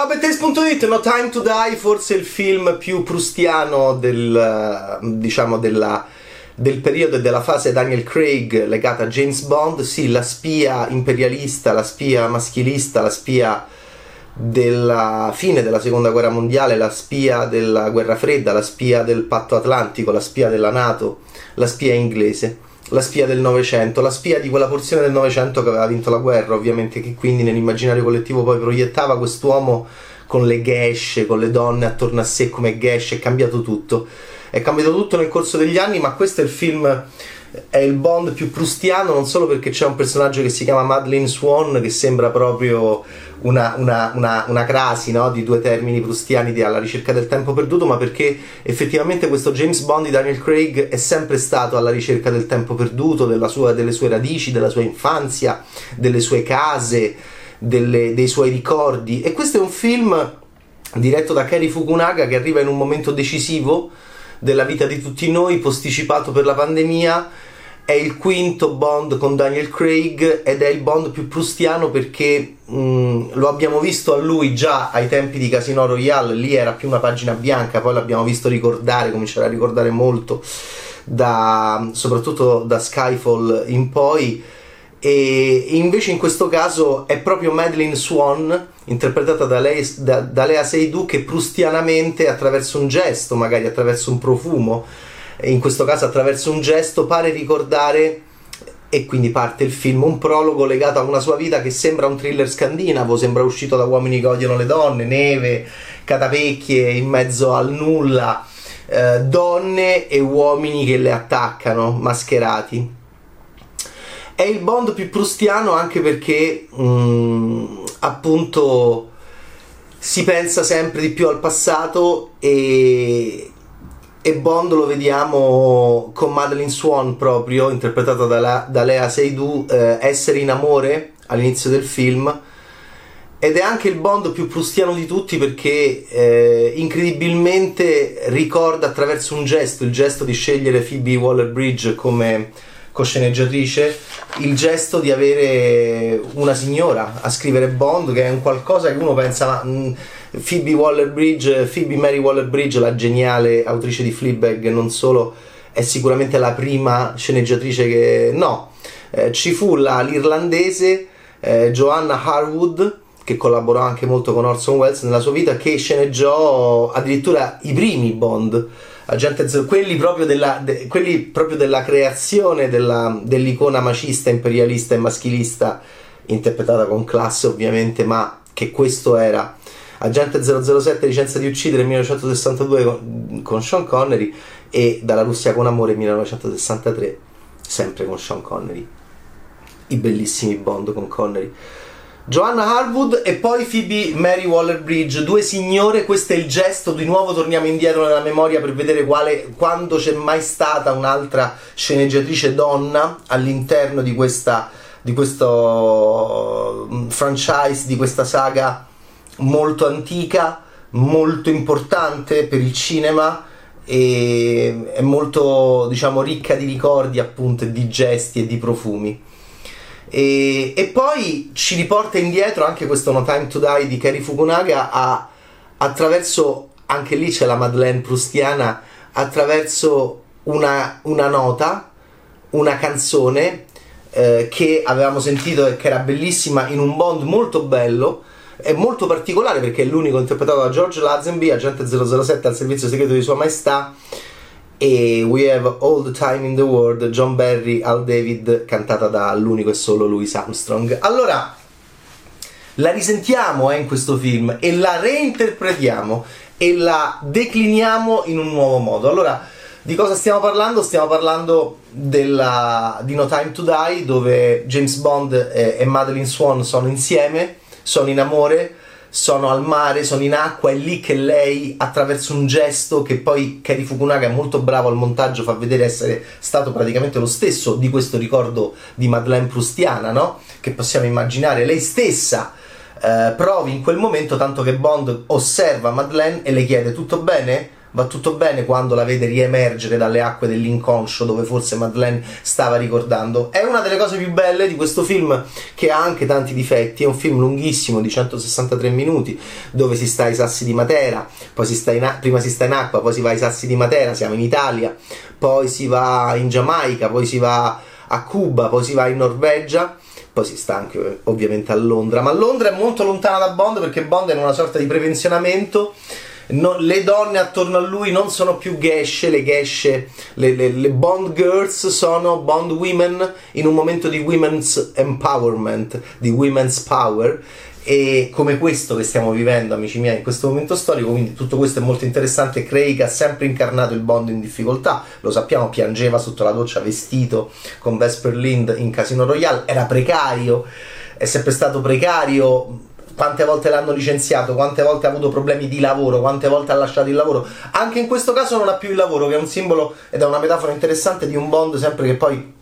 Ciao Bettes.it, No Time to Die, forse il film più prustiano del, diciamo, della, del periodo e della fase Daniel Craig legata a James Bond, sì, la spia imperialista, la spia maschilista, la spia della fine della seconda guerra mondiale, la spia della guerra fredda, la spia del patto atlantico, la spia della Nato, la spia inglese, la spia del Novecento, la spia di quella porzione del Novecento che aveva vinto la guerra, ovviamente, che quindi nell'immaginario collettivo poi proiettava quest'uomo con le gesce, con le donne attorno a sé come gesce, è cambiato tutto. È cambiato tutto nel corso degli anni, ma questo è il film è il Bond più prustiano non solo perché c'è un personaggio che si chiama Madeleine Swan che sembra proprio una, una, una, una crasi no? di due termini prustiani di alla ricerca del tempo perduto, ma perché effettivamente questo James Bond di Daniel Craig è sempre stato alla ricerca del tempo perduto, sua, delle sue radici, della sua infanzia, delle sue case, delle, dei suoi ricordi. E questo è un film diretto da Kerry Fukunaga che arriva in un momento decisivo della vita di tutti noi, posticipato per la pandemia è il quinto Bond con Daniel Craig ed è il Bond più prustiano perché mh, mm, lo abbiamo visto a lui già ai tempi di Casino Royale, lì era più una pagina bianca, poi l'abbiamo visto ricordare, cominciare a ricordare molto, da, soprattutto da Skyfall in poi. E invece in questo caso è proprio Madeline Swan, interpretata da, lei, da, da Lea Seydoux, che prustianamente attraverso un gesto, magari attraverso un profumo, in questo caso attraverso un gesto, pare ricordare e quindi parte il film, un prologo legato a una sua vita che sembra un thriller scandinavo, sembra uscito da uomini che odiano le donne, neve, catapecchie in mezzo al nulla, eh, donne e uomini che le attaccano, mascherati. È il Bond più prustiano anche perché mh, mm, appunto si pensa sempre di più al passato e e Bond lo vediamo con Madeline Swan proprio, interpretata da, da Lea Seydoux, eh, essere in amore all'inizio del film. Ed è anche il Bond più prustiano di tutti perché eh, incredibilmente ricorda attraverso un gesto, il gesto di scegliere Phoebe Waller-Bridge come cosceneggiatrice, il gesto di avere una signora a scrivere Bond che è un qualcosa che uno pensa. Mh, mm, Phoebe Waller-Bridge, Phoebe Mary Waller-Bridge, la geniale autrice di Fleabag, non solo è sicuramente la prima sceneggiatrice che... no, eh, ci fu la, l'irlandese eh, Joanna Harwood, che collaborò anche molto con Orson Welles nella sua vita, che sceneggiò addirittura i primi Bond. Agente Zero, quelli proprio della, de, quelli proprio della creazione della, dell'icona macista, imperialista e maschilista, interpretata con classe ovviamente, ma che questo era. Agente 007 Licenza di uccidere 1962 con, con Sean Connery e Dalla Russia con amore 1963 sempre con Sean Connery. I bellissimi Bond con Connery Joanna Harwood e poi Phoebe Mary Waller-Bridge, due signore, questo è il gesto, di nuovo torniamo indietro nella memoria per vedere quale, quando c'è mai stata un'altra sceneggiatrice donna all'interno di, questa, di questo mm, franchise, di questa saga molto antica, molto importante per il cinema e è molto diciamo ricca di ricordi appunto di gesti e di profumi. E, e, poi ci riporta indietro anche questo No Time to Die di Kerry Fukunaga a, attraverso, anche lì c'è la Madeleine prustiana, attraverso una, una nota, una canzone eh, che avevamo sentito e che era bellissima in un Bond molto bello è molto particolare perché è l'unico interpretato da George Lazenby, agente 007 al servizio segreto di Sua Maestà e We Have All the Time in the World, John Barry al David, cantata da l'unico e solo Louis Armstrong. Allora, la risentiamo eh, in questo film e la reinterpretiamo e la decliniamo in un nuovo modo. Allora, di cosa stiamo parlando? Stiamo parlando della, di No Time to Die, dove James Bond e, e Madeline Swan sono insieme sono in amore, sono al mare, sono in acqua, è lì che lei attraverso un gesto che poi Kerry Fukunaga è molto bravo al montaggio, fa vedere essere stato praticamente lo stesso di questo ricordo di Madeleine Prustiana, no? Che possiamo immaginare lei stessa eh, provi in quel momento, tanto che Bond osserva Madeleine e le chiede tutto bene? Va tutto bene quando la vede riemergere dalle acque dell'inconscio dove forse Madeleine stava ricordando. È una delle cose più belle di questo film che ha anche tanti difetti, è un film lunghissimo di 163 minuti dove si sta ai sassi di Matera, poi si sta in, prima si sta in acqua, poi si va ai sassi di Matera, siamo in Italia, poi si va in Giamaica, poi si va a Cuba, poi si va in Norvegia poi si sta anche ovviamente a Londra, ma Londra è molto lontana da Bond perché Bond è in una sorta di prepensionamento no, le donne attorno a lui non sono più gesce, le gesce, le, le, le, Bond girls sono Bond women in un momento di women's empowerment, di women's power e come questo che stiamo vivendo amici miei in questo momento storico quindi tutto questo è molto interessante. Craig ha sempre incarnato il Bond in difficoltà lo sappiamo piangeva sotto la doccia vestito con Vesper Lind in Casino Royale era precario è sempre stato precario quante volte l'hanno licenziato, quante volte ha avuto problemi di lavoro, quante volte ha lasciato il lavoro. Anche in questo caso non ha più il lavoro, che è un simbolo ed è una metafora interessante di un Bond, sempre che poi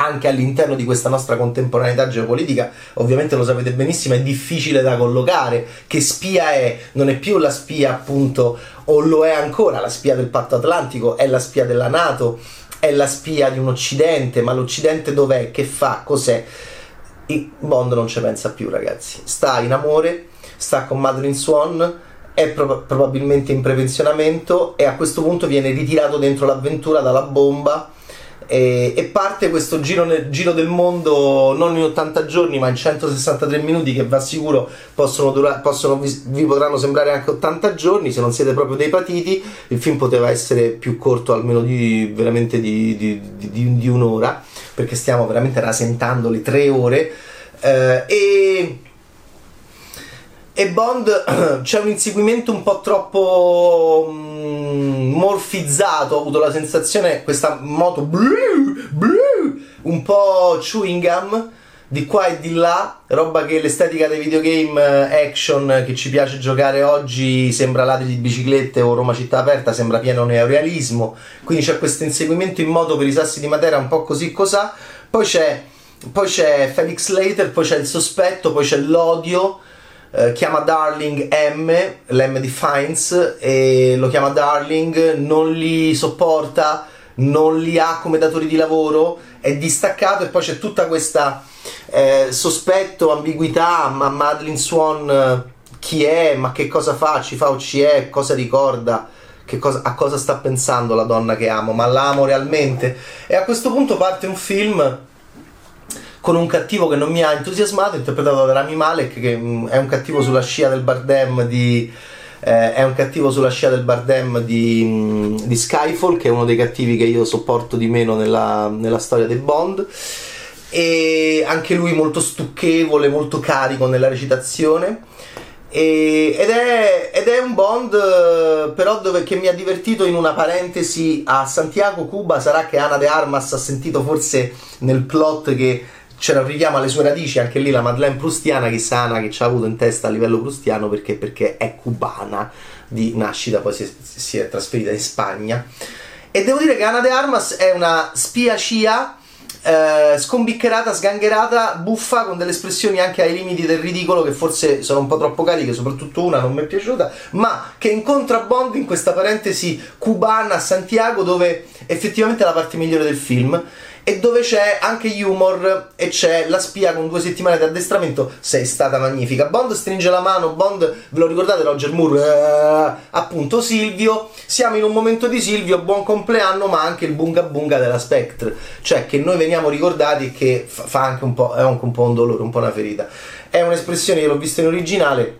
anche all'interno di questa nostra contemporaneità geopolitica, ovviamente lo sapete benissimo, è difficile da collocare. Che spia è? Non è più la spia, appunto, o lo è ancora, la spia del patto atlantico, è la spia della Nato, è la spia di un Occidente, ma l'Occidente dov'è? Che fa? Cos'è? Bond non ci pensa più, ragazzi. Sta in amore, sta con Madeline Swan, è pro- probabilmente in prepensionamento e a questo punto viene ritirato dentro l'avventura dalla bomba e, e parte questo giro, nel, giro, del mondo non in 80 giorni ma in 163 minuti che vi assicuro possono, dura- possono vi, vi, potranno sembrare anche 80 giorni se non siete proprio dei patiti. Il film poteva essere più corto almeno di, veramente di, di, di un'ora perché stiamo veramente rasentando le tre ore. Eh, e e Bond c'è un inseguimento un po' troppo mm, morfizzato, ho avuto la sensazione questa moto blu, blu, un po' chewing gum di qua e di là, roba che l'estetica dei videogame eh, action che ci piace giocare oggi sembra ladri di biciclette o Roma città aperta, sembra pieno neorealismo, quindi c'è questo inseguimento in moto per i sassi di Matera un po' così cos'ha, poi c'è, poi c'è Felix Slater, poi c'è il sospetto, poi c'è l'odio, eh, chiama Darling M, l'M di Fiennes, e lo chiama Darling, non li sopporta, non li ha come datori di lavoro, è distaccato e poi c'è tutta questa eh, sospetto, ambiguità, ma Madeline Swan chi è, ma che cosa fa, ci fa o ci è, cosa ricorda, cosa, a cosa sta pensando la donna che amo, ma la amo realmente. E a questo punto parte un film con un cattivo che non mi ha entusiasmato, interpretato da Rami Malek, che mm, è un cattivo sulla scia del Bardem di... Eh, è un cattivo sulla scia del Bardem di, mm, di, Skyfall, che è uno dei cattivi che io sopporto di meno nella, nella storia dei Bond e anche lui molto stucchevole, molto carico nella recitazione. E, ed, è, ed, è, un Bond eh, però dove, che mi ha divertito in una parentesi a Santiago Cuba sarà che Ana de Armas ha sentito forse nel plot che c'era un richiamo alle sue radici anche lì la Madeleine prustiana chissà Ana che ci ha avuto in testa a livello prustiano perché, perché è cubana di nascita poi si è, si è trasferita in Spagna. E devo dire che Ana de Armas è una spia CIA eh, scombiccherata, sgangherata, buffa, con delle espressioni anche ai limiti del ridicolo che forse sono un po' troppo cariche, soprattutto una non mi è piaciuta, ma che incontra Bond in questa parentesi cubana a Santiago dove effettivamente è la parte migliore del film e dove c'è anche humor e c'è la spia con due settimane di addestramento. Sei stata magnifica. Bond stringe la mano Bond ve lo ricordate Roger Moore? Eh, appunto Silvio. Siamo in un momento di Silvio buon compleanno ma anche il bunga bunga della Spectre. Cioè che noi veniamo ricordati e che fa anche un po', è anche un po' un dolore un po' una ferita. È un'espressione che l'ho vista in originale.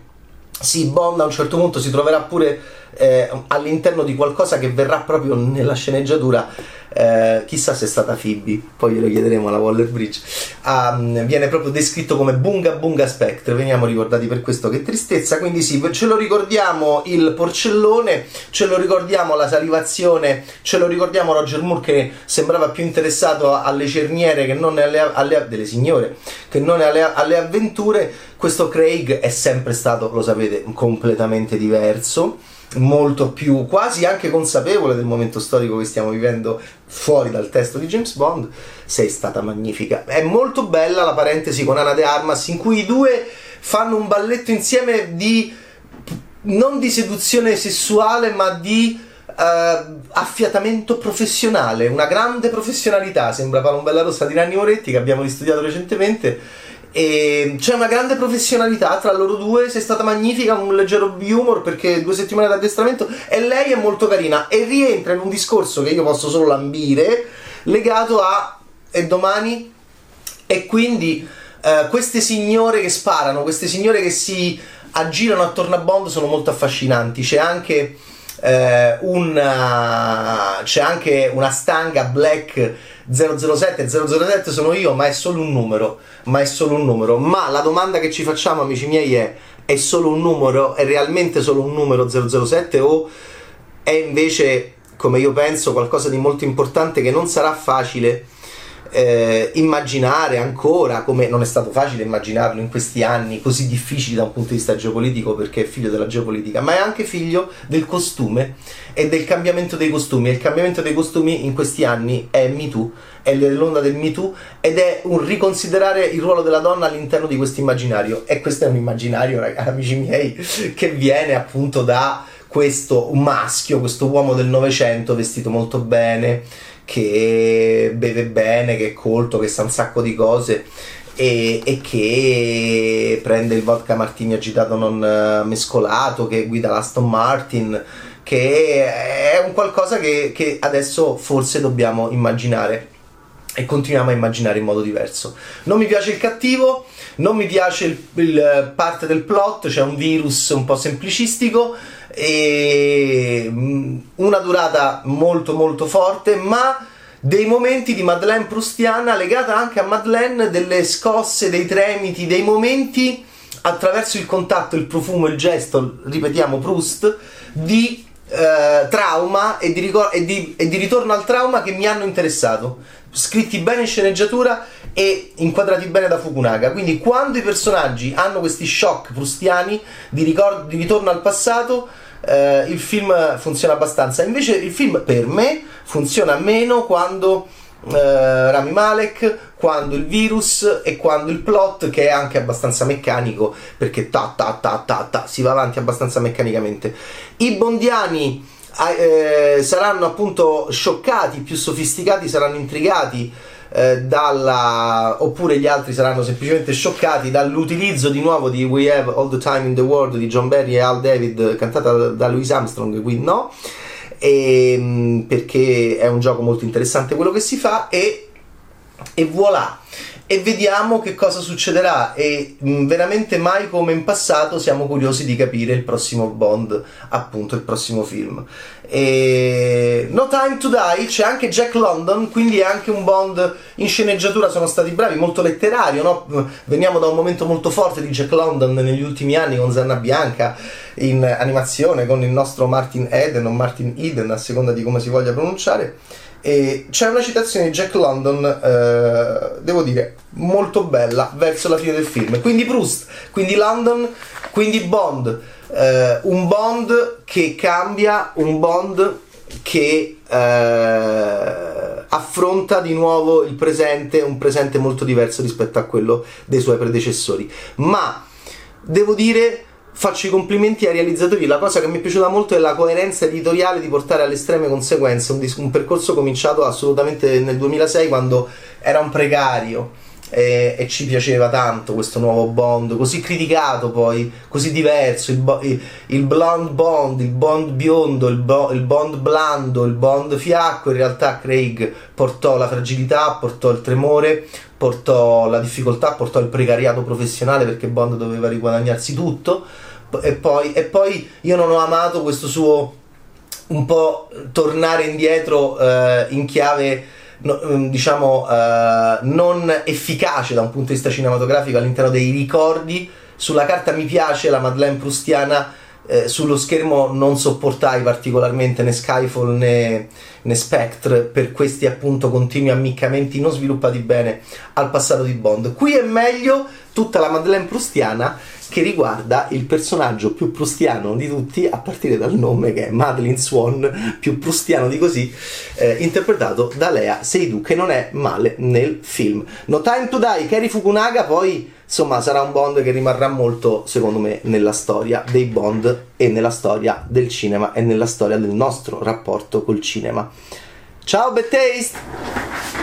Sì, Bond a un certo punto si troverà pure eh, all'interno di qualcosa che verrà proprio nella sceneggiatura eh, chissà se è stata Phoebe, poi glielo chiederemo alla Waller Bridge. Um, viene proprio descritto come Bunga Bunga Spectre. Veniamo ricordati per questo che tristezza. Quindi, sì, ce lo ricordiamo il porcellone, ce lo ricordiamo la salivazione, ce lo ricordiamo Roger Moore che sembrava più interessato alle cerniere che non alle, alle delle signore che non alle, alle avventure. Questo Craig è sempre stato, lo sapete, completamente diverso molto più quasi anche consapevole del momento storico che stiamo vivendo fuori dal testo di James Bond, sei stata magnifica. È molto bella la parentesi con Ana de Armas in cui i due fanno un balletto insieme di non di seduzione sessuale, ma di uh, affiatamento professionale, una grande professionalità, sembra Palombella Rossa di Nanni Moretti che abbiamo ristudiato recentemente. E c'è una grande professionalità tra loro due, sei stata magnifica, un leggero humor perché due settimane di addestramento e lei è molto carina e rientra in un discorso che io posso solo lambire legato a e domani e quindi uh, queste signore che sparano, queste signore che si aggirano attorno a Bond sono molto affascinanti. C'è anche eh, una, c'è anche una stanga black 007 007 sono io ma è solo un numero. Ma è solo un numero. Ma la domanda che ci facciamo amici miei è è solo un numero? È realmente solo un numero 007 o è invece come io penso qualcosa di molto importante che non sarà facile eh, immaginare ancora, come non è stato facile immaginarlo in questi anni così difficili da un punto di vista geopolitico perché è figlio della geopolitica, ma è anche figlio del costume e del cambiamento dei costumi. E il cambiamento dei costumi in questi anni è MeToo, è l'onda del MeToo ed è un riconsiderare il ruolo della donna all'interno di questo immaginario. E questo è un immaginario, ragazzi, amici miei, che viene appunto da questo maschio, questo uomo del Novecento vestito molto bene che beve bene, che è colto, che sa un sacco di cose e, e che prende il vodka martini agitato non eh, mescolato, che guida l'Aston Martin, che è un qualcosa che, che adesso forse dobbiamo immaginare e continuiamo a immaginare in modo diverso. Non mi piace il cattivo, non mi piace il, il parte del plot, c'è un virus un po' semplicistico e mm, una durata molto molto forte, ma dei momenti di Madeleine Proustiana legata anche a Madeleine, delle scosse, dei tremiti, dei momenti attraverso il contatto, il profumo, il gesto, ripetiamo Proust, di eh, trauma e di, ricor- e, di, e di ritorno al trauma che mi hanno interessato. Scritti bene in sceneggiatura e inquadrati bene da Fukunaga. Quindi, quando i personaggi hanno questi shock prustiani di, ricordo, di ritorno al passato, eh, il film funziona abbastanza. Invece, il film per me funziona meno quando eh, Rami Malek, quando il virus e quando il plot, che è anche abbastanza meccanico, perché ta ta ta ta ta si va avanti abbastanza meccanicamente. I bondiani eh, saranno appunto scioccati, più sofisticati saranno intrigati eh, dalla, oppure gli altri saranno semplicemente scioccati dall'utilizzo di nuovo di We Have All the Time in the World di John Barry e Al David cantata da, da Louis Armstrong, qui no, e, ehm, perché è un gioco molto interessante quello che si fa e, e voilà e vediamo che cosa succederà e mm, veramente mai come in passato siamo curiosi di capire il prossimo Bond, appunto il prossimo film. E No Time to Die c'è anche Jack London, quindi è anche un Bond in sceneggiatura, sono stati bravi, molto letterario, no? Veniamo da un momento molto forte di Jack London negli ultimi anni con Zanna Bianca in animazione con il nostro Martin Eden o Martin Eden a seconda di come si voglia pronunciare e c'è una citazione di Jack London, eh, devo dire, molto bella verso la fine del film. Quindi Proust, quindi London, quindi Bond. Eh, un Bond che cambia, un Bond che eh, affronta di nuovo il presente, un presente molto diverso rispetto a quello dei suoi predecessori. Ma devo dire faccio i complimenti ai realizzatori. La cosa che mi è piaciuta molto è la coerenza editoriale di portare alle estreme conseguenze. Un, dis- un percorso cominciato assolutamente nel 2006 quando era un precario. E, e, ci piaceva tanto questo nuovo Bond, così criticato poi, così diverso, il, bo- il, il blonde Bond, il Bond biondo, il, bo- il, Bond blando, il Bond fiacco, in realtà Craig portò la fragilità, portò il tremore, portò la difficoltà, portò il precariato professionale perché Bond doveva riguadagnarsi tutto. E poi, e poi io non ho amato questo suo un po' tornare indietro eh, in chiave mm, diciamo eh, non efficace da un punto di vista cinematografico all'interno dei ricordi. Sulla carta mi piace la Madeleine Prustiana eh, sullo schermo non sopportai particolarmente né Skyfall né, né Spectre per questi appunto continui ammiccamenti non sviluppati bene al passato di Bond qui è meglio tutta la Madeleine prustiana che riguarda il personaggio più prustiano di tutti, a partire dal nome che è Madeline Swan, più prustiano di così, eh, interpretato da Lea Seydoux, che non è male nel film. No Time to Die, Kerry Fukunaga, poi insomma sarà un Bond che rimarrà molto, secondo me, nella storia dei Bond e nella storia del cinema e nella storia del nostro rapporto col cinema. Ciao, Bad!